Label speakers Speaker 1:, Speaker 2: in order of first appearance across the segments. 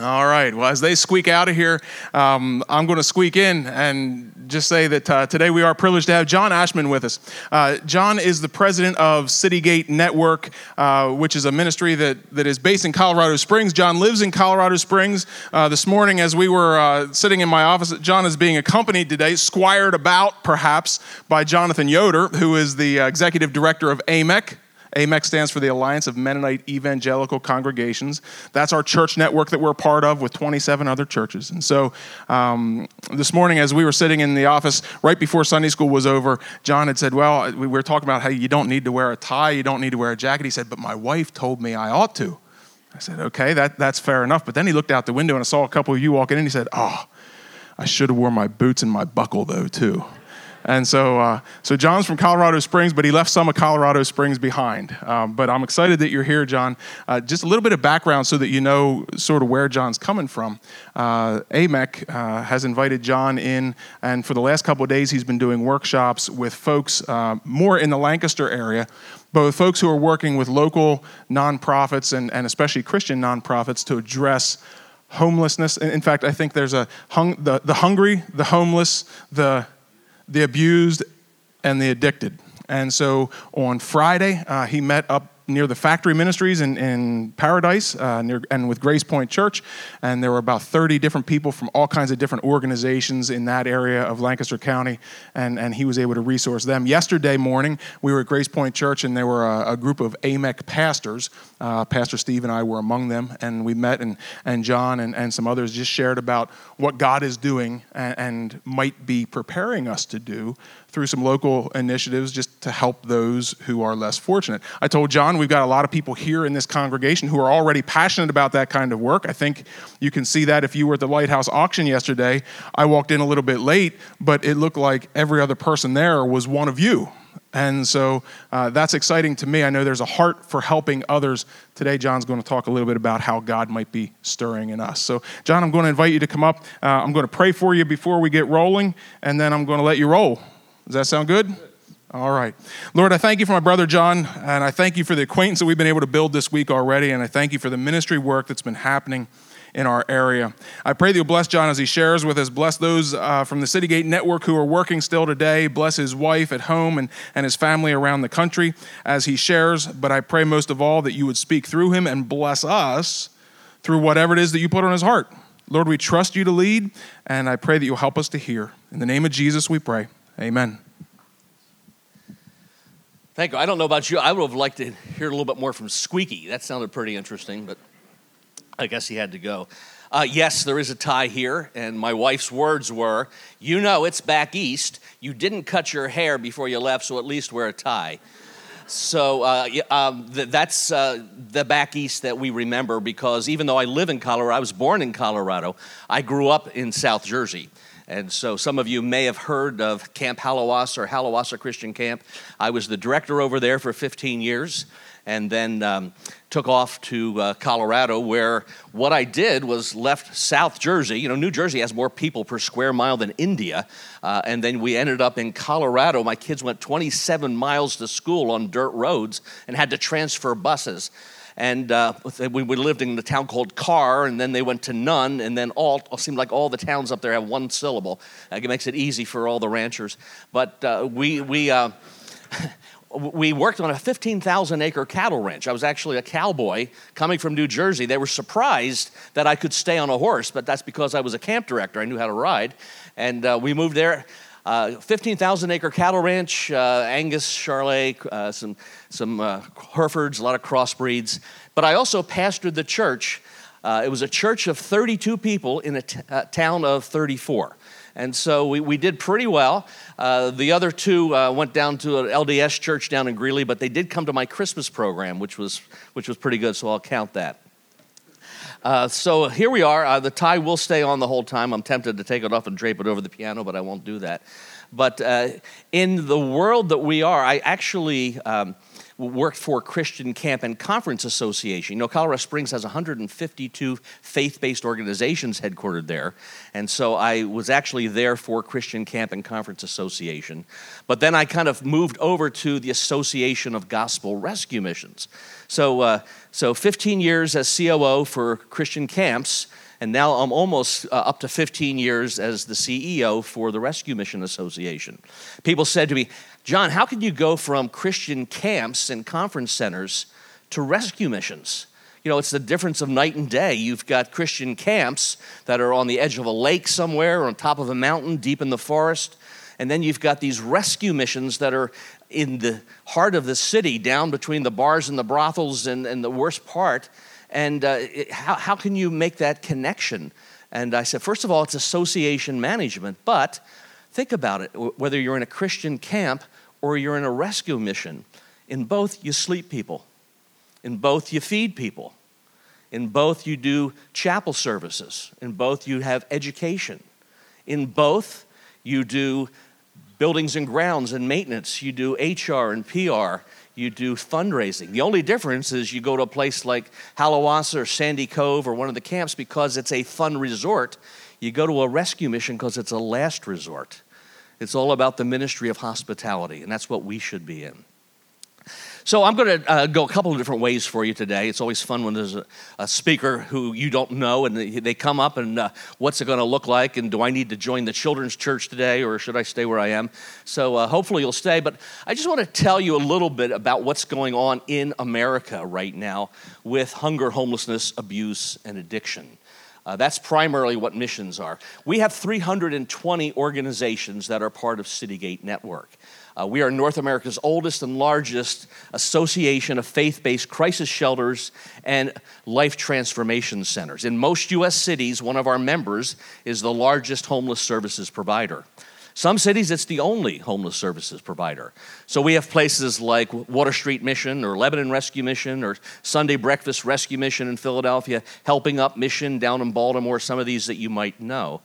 Speaker 1: All right. Well, as they squeak out of here, um, I'm going to squeak in and just say that uh, today we are privileged to have John Ashman with us. Uh, John is the president of Citygate Network, uh, which is a ministry that, that is based in Colorado Springs. John lives in Colorado Springs. Uh, this morning, as we were uh, sitting in my office, John is being accompanied today, squired about perhaps, by Jonathan Yoder, who is the uh, executive director of AMEC. AMEC stands for the Alliance of Mennonite Evangelical Congregations. That's our church network that we're part of with 27 other churches. And so um, this morning, as we were sitting in the office right before Sunday school was over, John had said, Well, we were talking about how you don't need to wear a tie, you don't need to wear a jacket. He said, But my wife told me I ought to. I said, Okay, that, that's fair enough. But then he looked out the window and I saw a couple of you walking in. He said, Oh, I should have worn my boots and my buckle though, too. And so, uh, so John's from Colorado Springs, but he left some of Colorado Springs behind. Um, but I'm excited that you're here, John. Uh, just a little bit of background so that you know sort of where John's coming from. Uh, AMEC uh, has invited John in, and for the last couple of days, he's been doing workshops with folks uh, more in the Lancaster area, both folks who are working with local nonprofits and, and especially Christian nonprofits to address homelessness. In fact, I think there's a hung, the, the hungry, the homeless, the the abused, and the addicted. And so on Friday, uh, he met up near the factory ministries in, in Paradise uh, near, and with Grace Point Church. And there were about 30 different people from all kinds of different organizations in that area of Lancaster County. And, and he was able to resource them. Yesterday morning, we were at Grace Point Church and there were a, a group of AMEC pastors. Uh, Pastor Steve and I were among them. And we met, and, and John and, and some others just shared about what God is doing and, and might be preparing us to do through some local initiatives just to help those who are less fortunate. I told John we've got a lot of people here in this congregation who are already passionate about that kind of work. I think you can see that if you were at the Lighthouse auction yesterday. I walked in a little bit late, but it looked like every other person there was one of you. And so uh, that's exciting to me. I know there's a heart for helping others. Today, John's going to talk a little bit about how God might be stirring in us. So, John, I'm going to invite you to come up. Uh, I'm going to pray for you before we get rolling, and then I'm going to let you roll. Does that sound good? All right. Lord, I thank you for my brother John, and I thank you for the acquaintance that we've been able to build this week already, and I thank you for the ministry work that's been happening in our area. I pray that you'll bless John as he shares with us. Bless those uh, from the Citygate Network who are working still today. Bless his wife at home and, and his family around the country as he shares. But I pray most of all that you would speak through him and bless us through whatever it is that you put on his heart. Lord, we trust you to lead, and I pray that you'll help us to hear. In the name of Jesus, we pray. Amen.
Speaker 2: Thank you. I don't know about you. I would have liked to hear a little bit more from Squeaky. That sounded pretty interesting, but I guess he had to go. Uh, yes, there is a tie here, and my wife's words were, You know, it's back east. You didn't cut your hair before you left, so at least wear a tie. So uh, um, th- that's uh, the back east that we remember because even though I live in Colorado, I was born in Colorado, I grew up in South Jersey. And so some of you may have heard of Camp Haluwasa or Haluwasa Christian Camp. I was the director over there for 15 years and then um, took off to uh, Colorado, where what I did was left South Jersey. You know, New Jersey has more people per square mile than India. Uh, and then we ended up in Colorado. My kids went 27 miles to school on dirt roads and had to transfer buses and uh, we lived in the town called Carr, and then they went to Nunn, and then all seemed like all the towns up there have one syllable. it makes it easy for all the ranchers. But uh, we we. Uh, we worked on a 15,000 acre cattle ranch. I was actually a cowboy coming from New Jersey. They were surprised that I could stay on a horse, but that's because I was a camp director. I knew how to ride. And uh, we moved there. Uh, 15,000 acre cattle ranch, uh, Angus, Charolais, uh, some, some uh, Herefords, a lot of crossbreeds. But I also pastored the church. Uh, it was a church of 32 people in a uh, town of 34. And so we, we did pretty well. the other two went down to an LDS church down in Greeley, but they did come to my Christmas program, which was, which was pretty good, so I'll count that. Uh, so here we are. Uh, the tie will stay on the whole time. I'm tempted to take it off and drape it over the piano, but I won't do that. But uh, in the world that we are, I actually. Um, worked for Christian Camp and Conference Association. You know, Colorado Springs has 152 faith based organizations headquartered there. And so I was actually there for Christian Camp and Conference Association. But then I kind of moved over to the Association of Gospel Rescue Missions. So, uh, so 15 years as COO for Christian camps And now I'm almost uh, up to 15 years as the CEO for the Rescue Mission Association. People said to me, John, how can you go from Christian camps and conference centers to rescue missions? You know, it's the difference of night and day. You've got Christian camps that are on the edge of a lake somewhere or on top of a mountain deep in the forest. And then you've got these rescue missions that are in the heart of the city, down between the bars and the brothels and, and the worst part. And uh, it, how, how can you make that connection? And I said, first of all, it's association management, but think about it whether you're in a Christian camp or you're in a rescue mission, in both you sleep people. In both, you feed people. In both, you do chapel services. In both, you have education. In both, you do buildings and grounds and maintenance. You do HR and PR. You do fundraising. The only difference is you go to a place like Haluwasa or Sandy Cove or one of the camps because it's a fun resort. You go to a rescue mission because it's a last resort. It's all about the ministry of hospitality, and that's what we should be in. So I'm going to uh, go a couple of different ways for you today. It's always fun when there's a, a speaker who you don't know and they, they come up and uh, what's it going to look like and do I need to join the children's church today or should I stay where I am? So uh, hopefully you'll stay. But I just want to tell you a little bit about what's going on in America right now with hunger, homelessness, abuse, and addiction. Uh, that's primarily what missions are. We have 320 organizations that are part of Citygate Network. Uh, we are North America's oldest and largest association of faith based crisis shelters and life transformation centers. In most U.S. cities, one of our members is the largest homeless services provider. Some cities, it's the only homeless services provider. So we have places like Water Street Mission or Lebanon Rescue Mission or Sunday Breakfast Rescue Mission in Philadelphia, Helping Up Mission down in Baltimore, some of these that you might know.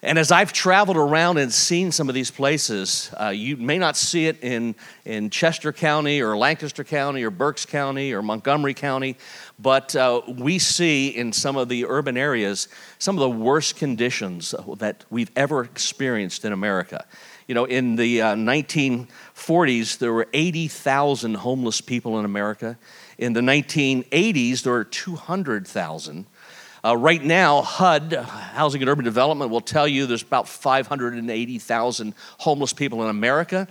Speaker 2: And as I've traveled around and seen some of these places, uh, you may not see it in, in Chester County or Lancaster County or Berks County or Montgomery County, but uh, we see in some of the urban areas some of the worst conditions that we've ever experienced in America. You know, in the uh, 1940s, there were 80,000 homeless people in America. In the 1980s, there were 200,000. Uh, right now, HUD, Housing and Urban Development, will tell you there's about 580,000 homeless people in America.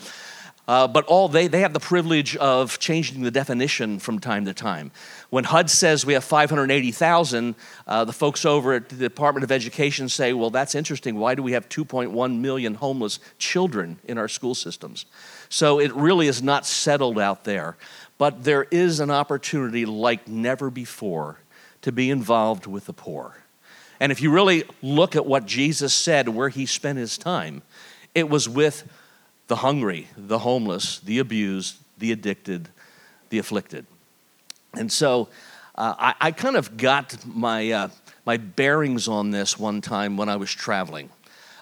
Speaker 2: Uh, but all they, they have the privilege of changing the definition from time to time. When HUD says we have 580,000, uh, the folks over at the Department of Education say, well, that's interesting. Why do we have 2.1 million homeless children in our school systems? So it really is not settled out there. But there is an opportunity like never before to be involved with the poor. And if you really look at what Jesus said, where he spent his time, it was with the hungry, the homeless, the abused, the addicted, the afflicted. And so uh, I, I, kind of got my, uh, my bearings on this one time when I was traveling.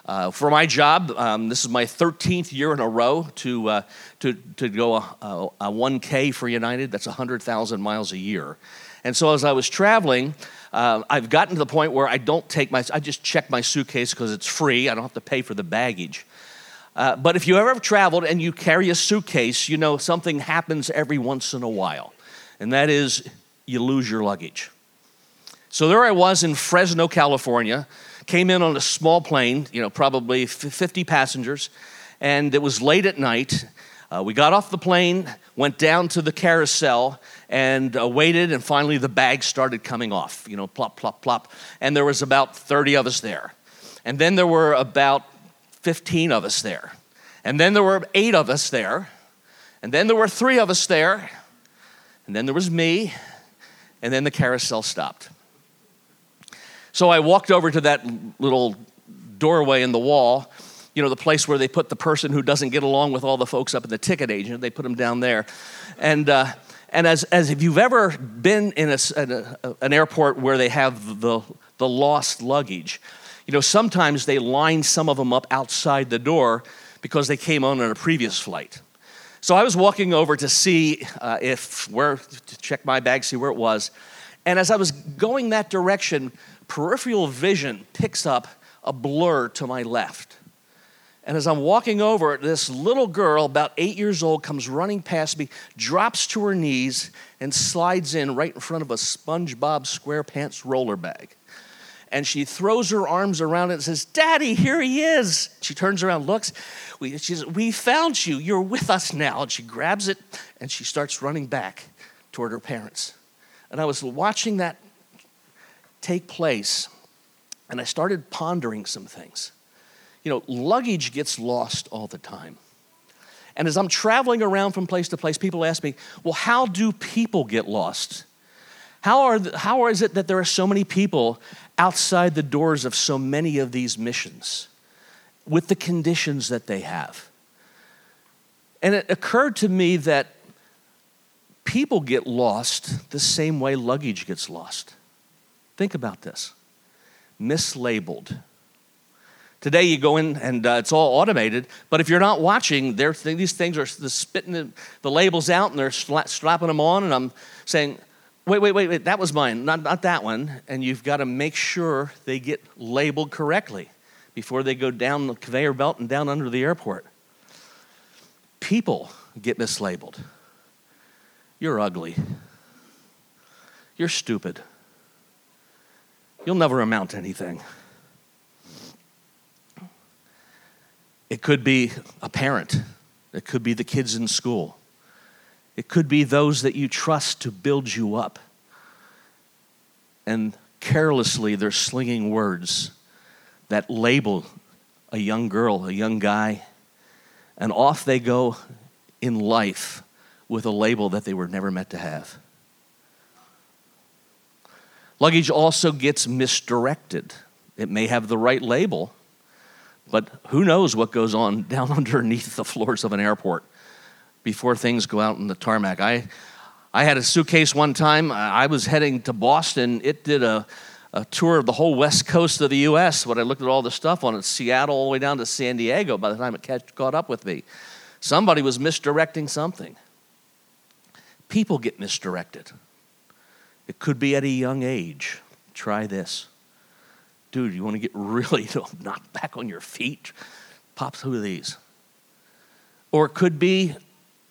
Speaker 2: Uh, for my job, um, this is my 13th year in a row to, uh, to, to go a, a, a 1K for United. That's 100,000 miles a year. And so as I was traveling, uh, I've gotten to the point where I don't take my, I just check my suitcase because it's free. I don't have to pay for the baggage. Uh, but if you ever have traveled and you carry a suitcase, you know something happens every once in a while, and that is you lose your luggage. So there I was in Fresno, California, came in on a small plane, you know, probably 50 passengers, and it was late at night. Uh, we got off the plane, went down to the carousel, and uh, waited, and finally the bags started coming off, you know, plop, plop, plop. And there was about 30 of us there. And then there were about 15 of us there. And then there were eight of us there. And then there were three of us there. And then there was me. And then the carousel stopped. So I walked over to that little doorway in the wall, you know, the place where they put the person who doesn't get along with all the folks up in the ticket agent. They put them down there. And, uh, and as, as if you've ever been in, a, a, an airport where they have the, the lost luggage, you know, sometimes they line some of them up outside the door because they came on on a previous flight. So I was walking over to see uh, if where to check my bag, see where it was, and as I was going that direction, peripheral vision picks up a blur to my left. And as I'm walking over, this little girl, about eight years old, comes running past me, drops to her knees, and slides in right in front of a SpongeBob SquarePants roller bag. and she throws her arms around it and says, Daddy, here he is. She turns around, looks. We, she says, We found you. You're with us now. And she grabs it and she starts running back toward her parents. And I was watching that take place and I started pondering some things. You know, luggage gets lost all the time. And as I'm traveling around from place to place, people ask me, well, how do people get lost? How, are the, how is it that there are so many people outside the doors of so many of these missions with the conditions that they have? And it occurred to me that people get lost the same way luggage gets lost. Think about this mislabeled. Today you go in and uh, it's all automated, but if you're not watching, these things are spitting the, the, labels out and they're sla- slapping them on, and I'm saying, wait, wait, wait, wait, that was mine, not, not that one. And you've got to make sure they get labeled correctly before they go down the conveyor belt and down under the airport. People get mislabeled. You're ugly. You're stupid. You'll never amount to anything. It could be a parent, it could be the kids in school, it could be those that you trust to build you up. And carelessly, they're slinging words that label a young girl, a young guy, and off they go in life with a label that they were never meant to have. Luggage also gets misdirected. It may have the right label, but who knows what goes on down underneath the floors of an airport before things go out in the tarmac. I, I had a suitcase one time. I was heading to Boston. It did a, a tour of the whole west coast of the U.S. When I looked at all the stuff on it, Seattle all the way down to San Diego by the time it catch, caught up with me. Somebody was misdirecting something. People get misdirected. It could be at a young age. Try this dude, you want to get really knocked back on your feet? Pop through these. Or it could be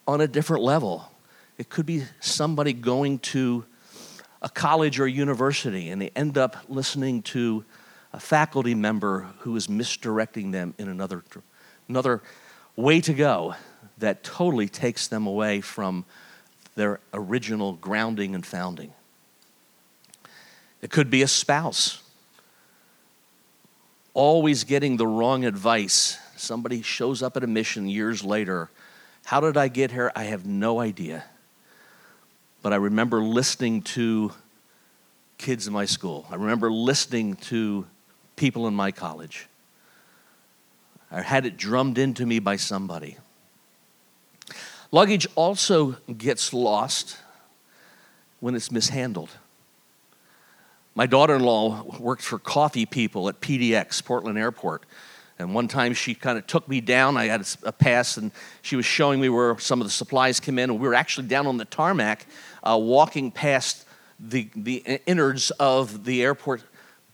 Speaker 2: on a different level. It could be somebody going to a college or a university and they end up listening to a faculty member who is misdirecting them in another, another way to go that totally takes them away from their original grounding and founding. It could be a spouse always getting the wrong advice. Somebody shows up at a mission years later. How did I get here? I have no idea. But I remember listening to kids in my school. I remember listening to people in my college. I had it drummed into me by somebody. Luggage also gets lost when it's mishandled. My daughter in law worked for coffee people at PDX, Portland Airport. And one time she kind of took me down. I had a pass, and she was showing me where some of the supplies came in. And we were actually down on the tarmac, uh, walking past the, the innards of the airport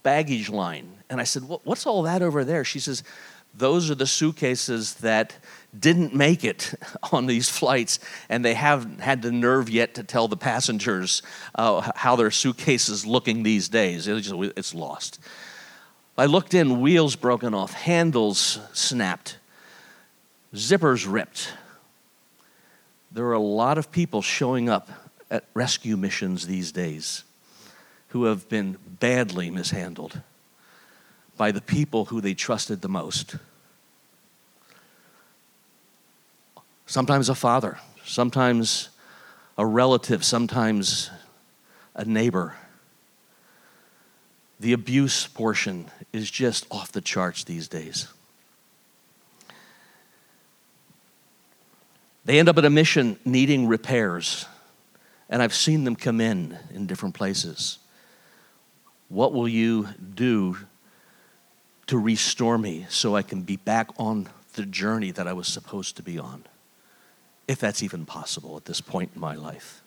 Speaker 2: baggage line. And I said, What's all that over there? She says, Those are the suitcases that didn't make it on these flights, and they haven't had the nerve yet to tell the passengers uh, how their suitcase is looking these days. It's, it's lost. I looked in, wheels broken off, handles snapped, zippers ripped. There are a lot of people showing up at rescue missions these days who have been badly mishandled by the people who they trusted the most. Sometimes a father, sometimes a relative, sometimes a neighbor. The abuse portion is just off the charts these days. They end up at a mission needing repairs, and I've seen them come in in different places. What will you do to restore me so I can be back on the journey that I was supposed to be on? If that's even possible at this point in my life.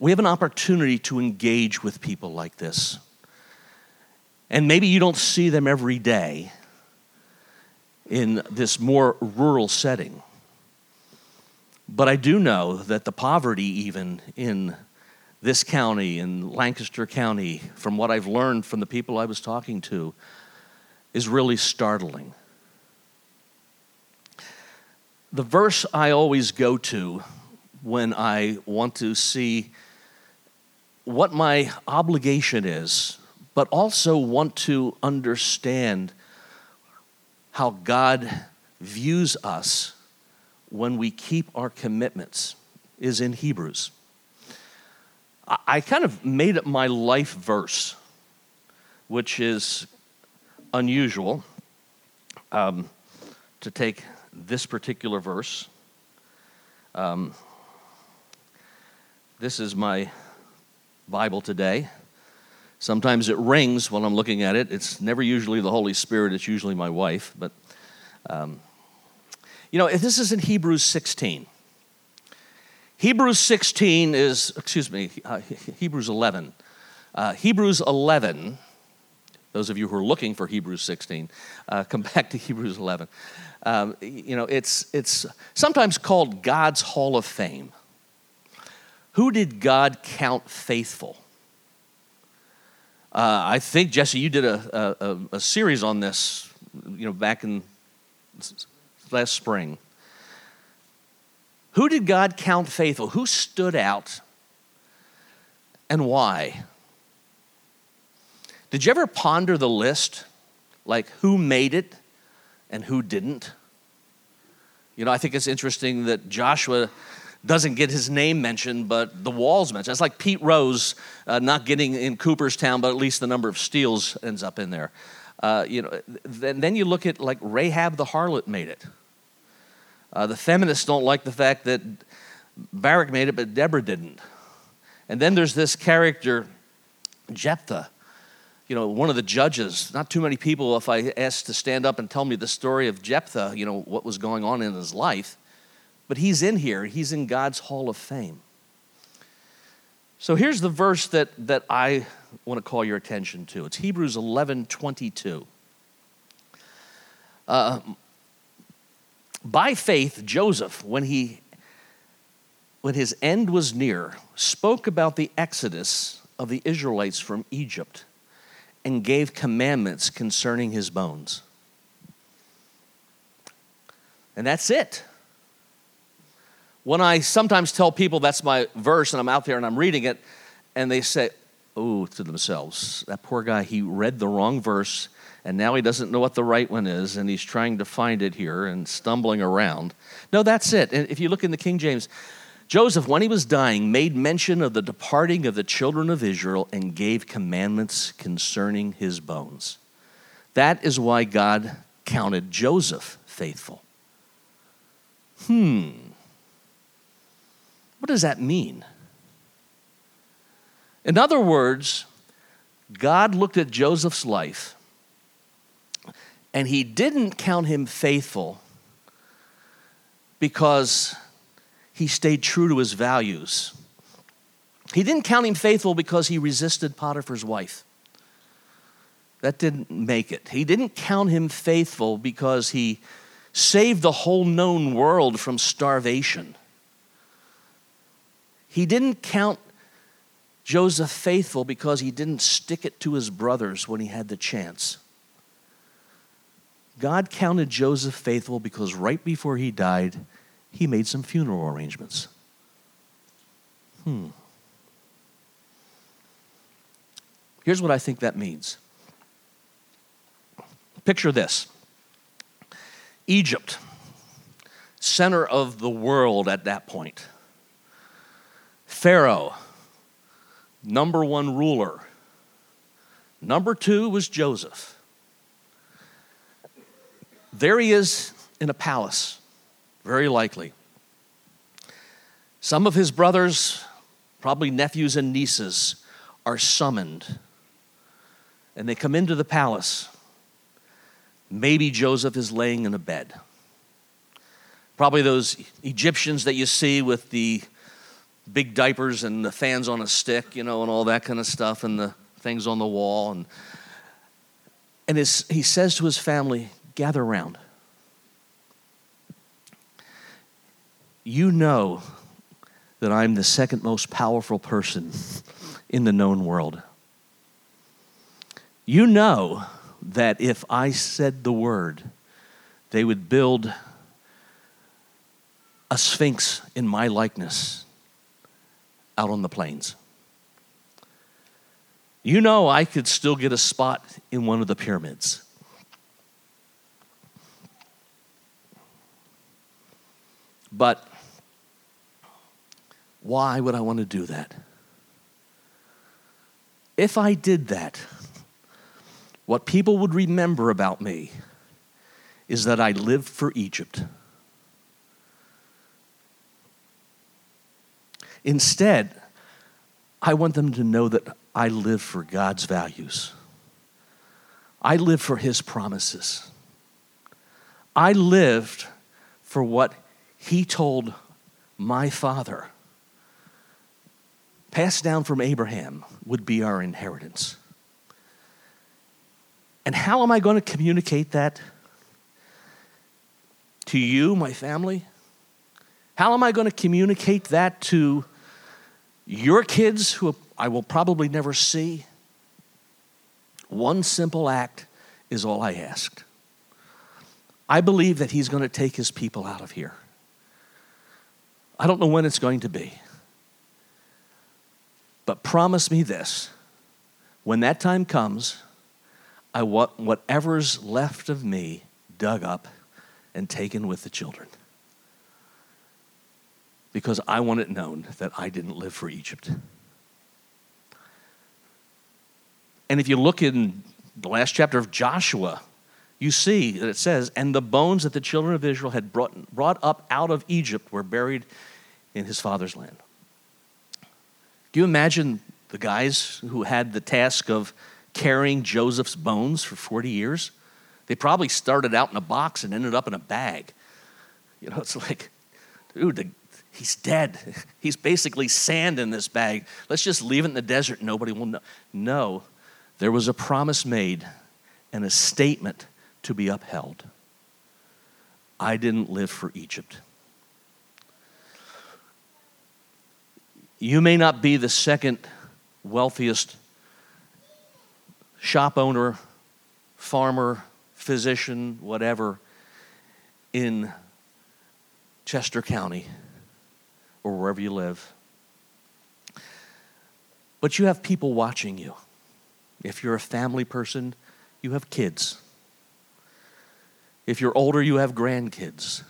Speaker 2: We have an opportunity to engage with people like this. And maybe you don't see them every day in this more rural setting. But I do know that the poverty, even in this county in Lancaster County, from what I've learned from the people I was talking to, is really startling. The verse I always go to when I want to see what my obligation is, but also want to understand how God views us when we keep our commitments is in Hebrews. I kind of made it my life verse, which is unusual um, to take this particular verse. Um, this is my Bible today. Sometimes it rings when I'm looking at it. It's never usually the Holy Spirit, it's usually my wife. But, um, you know, this is in Hebrews 16. Hebrews 16 is, excuse me, uh, Hebrews 11. Uh, Hebrews 11, those of you who are looking for Hebrews 16, uh, come back to Hebrews 11. Um, you know, it's, it's sometimes called God's Hall of Fame. Who did God count faithful? Uh, I think, Jesse, you did a, a, a series on this, you know, back in last spring. Who did God count faithful? Who stood out and why? Did you ever ponder the list? Like who made it and who didn't? You know, I think it's interesting that Joshua doesn't get his name mentioned, but the walls mentioned. It's like Pete Rose uh, not getting in Cooperstown, but at least the number of steals ends up in there. Uh, you know, then, then you look at like Rahab the harlot made it. Uh, the feminists don't like the fact that Barak made it, but Deborah didn't. And then there's this character, Jephthah, you know, one of the judges. Not too many people, if I asked to stand up and tell me the story of Jephthah, you know, what was going on in his life. But he's in here, he's in God's Hall of Fame. So here's the verse that, that I want to call your attention to. It's Hebrews 11 22. Uh, by faith, Joseph, when, he, when his end was near, spoke about the exodus of the Israelites from Egypt and gave commandments concerning his bones. And that's it. When I sometimes tell people that's my verse and I'm out there and I'm reading it, and they say, oh, to themselves, that poor guy, he read the wrong verse and now he doesn't know what the right one is, and he's trying to find it here and stumbling around. No, that's it. And if you look in the King James, Joseph, when he was dying, made mention of the departing of the children of Israel and gave commandments concerning his bones. That is why God counted Joseph faithful. Hmm. What does that mean? In other words, God looked at Joseph's life and he didn't count him faithful because he stayed true to his values. He didn't count him faithful because he resisted Potiphar's wife. That didn't make it. He didn't count him faithful because he saved the whole known world from starvation. He didn't count Joseph faithful because he didn't stick it to his brothers when he had the chance. God counted Joseph faithful because right before he died, he made some funeral arrangements. Hmm. Here's what I think that means. Picture this Egypt, center of the world at that point. Pharaoh, number one ruler. Number two was Joseph. There he is in a palace, very likely. Some of his brothers, probably nephews and nieces, are summoned. And they come into the palace. Maybe Joseph is laying in a bed. Probably those Egyptians that you see with the big diapers and the fans on a stick, you know, and all that kind of stuff, and the things on the wall. And, and his, he says to his family, gather around. You know that I'm the second most powerful person in the known world. You know that if I said the word, they would build a sphinx in my likeness out on the plains. You know, I could still get a spot in one of the pyramids. But why would I want to do that? If I did that, what people would remember about me is that I lived for Egypt. Instead, I want them to know that I live for God's values. I live for His promises. I lived for what He told my father, passed down from Abraham, would be our inheritance. And how am I going to communicate that to you, my family? How am I going to communicate that to your kids who I will probably never see? One simple act is all I asked. I believe that He's going to take His people out of here. I don't know when it's going to be. But promise me this when that time comes, I want whatever's left of me dug up and taken with the children. Because I want it known that I didn't live for Egypt. And if you look in the last chapter of Joshua, you see that it says, And the bones that the children of Israel had brought, brought up out of Egypt were buried in his father's land. You imagine the guys who had the task of carrying Joseph's bones for 40 years? They probably started out in a box and ended up in a bag. You know, it's like, dude, the, he's dead. He's basically sand in this bag. Let's just leave it in the desert. Nobody will know. No, there was a promise made and a statement to be upheld. I didn't live for Egypt. You may not be the second wealthiest shop owner, farmer, physician, whatever, in Chester County or wherever you live. But you have people watching you. If you're a family person, you have kids. If you're older, you have grandkids.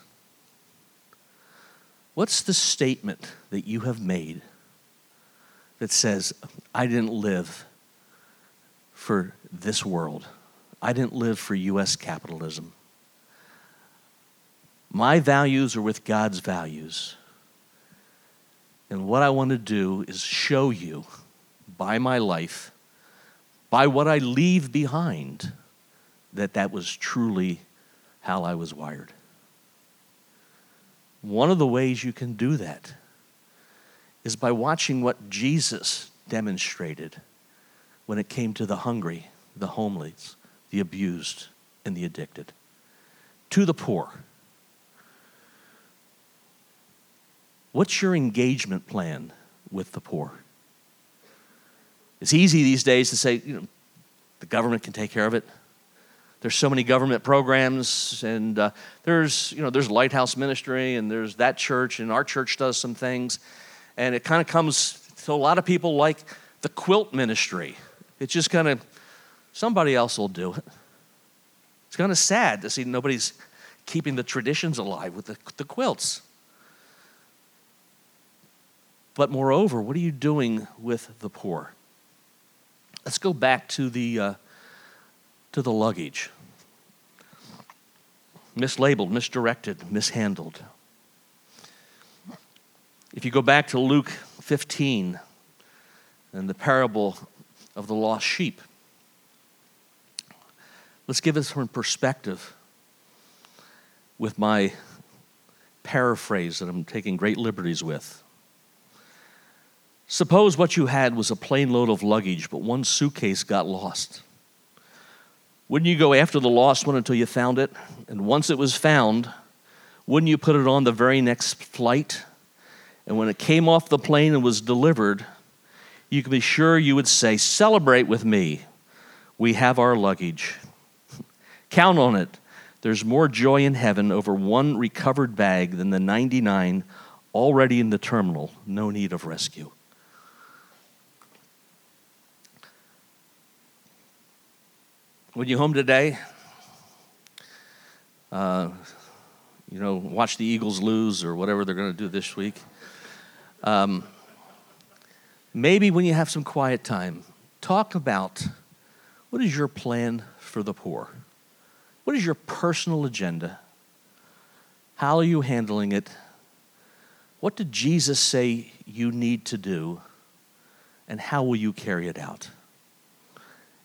Speaker 2: What's the statement that you have made that says, I didn't live for this world? I didn't live for U.S. capitalism. My values are with God's values. And what I want to do is show you by my life by what I leave behind, that that was truly how I was wired. One of the ways you can do that is by watching what Jesus demonstrated when it came to the hungry, the homeless, the abused, and the addicted, to the poor. What's your engagement plan with the poor? It's easy these days to say, you know, the government can take care of it. There's so many government programs, and uh, there's, you know, there's Lighthouse Ministry, and there's that church, and our church does some things. And it kind of comes to a lot of people like the quilt ministry. It's just kind of, somebody else will do it. It's kind of sad to see nobody's keeping the traditions alive with the, the quilts. But moreover, what are you doing with the poor? Let's go back to the, uh, to the luggage. Mislabeled, misdirected, mishandled. If you go back to Luke 15 and the parable of the lost sheep, let's give this some perspective with my paraphrase that I'm taking great liberties with. Suppose what you had was a plane load of luggage, but one suitcase got lost. Wouldn't you go after the lost one until you found it? And once it was found, wouldn't you put it on the very next flight And when it came off the plane and was delivered, you can be sure you would say, Celebrate with me. We have our luggage. Count on it. There's more joy in heaven over one recovered bag than the 99 already in the terminal, no need of rescue. When you home today, uh, you know, watch the Eagles lose or whatever they're going to do this week. Um, maybe when you have some quiet time, talk about what is your plan for the poor? What is your personal agenda? How are you handling it? What did Jesus say you need to do? And how will you carry it out?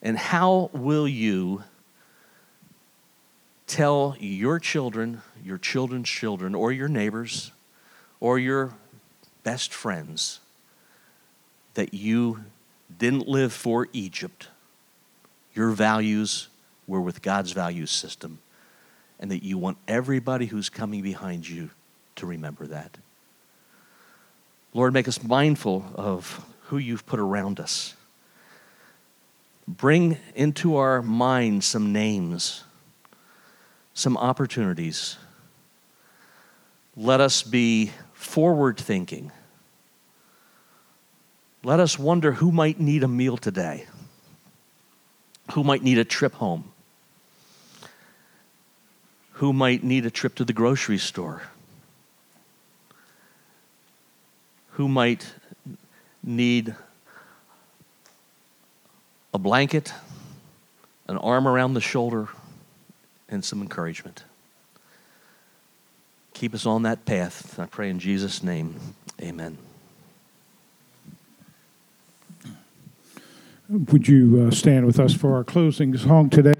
Speaker 2: And how will you tell your children, your children's children, or your neighbors, or your best friends that you didn't live for Egypt? Your values were with God's value system, and that you want everybody who's coming behind you to remember that. Lord, make us mindful of who you've put around us. Bring into our minds some names, some opportunities. Let us be forward thinking. Let us wonder who might need a meal today, who might need a trip home, who might need a trip to the grocery store who might need a blanket, an arm around the shoulder, and some encouragement. Keep us on that path. I pray in Jesus' name. Amen.
Speaker 3: Would you uh, stand with us for our closing song today?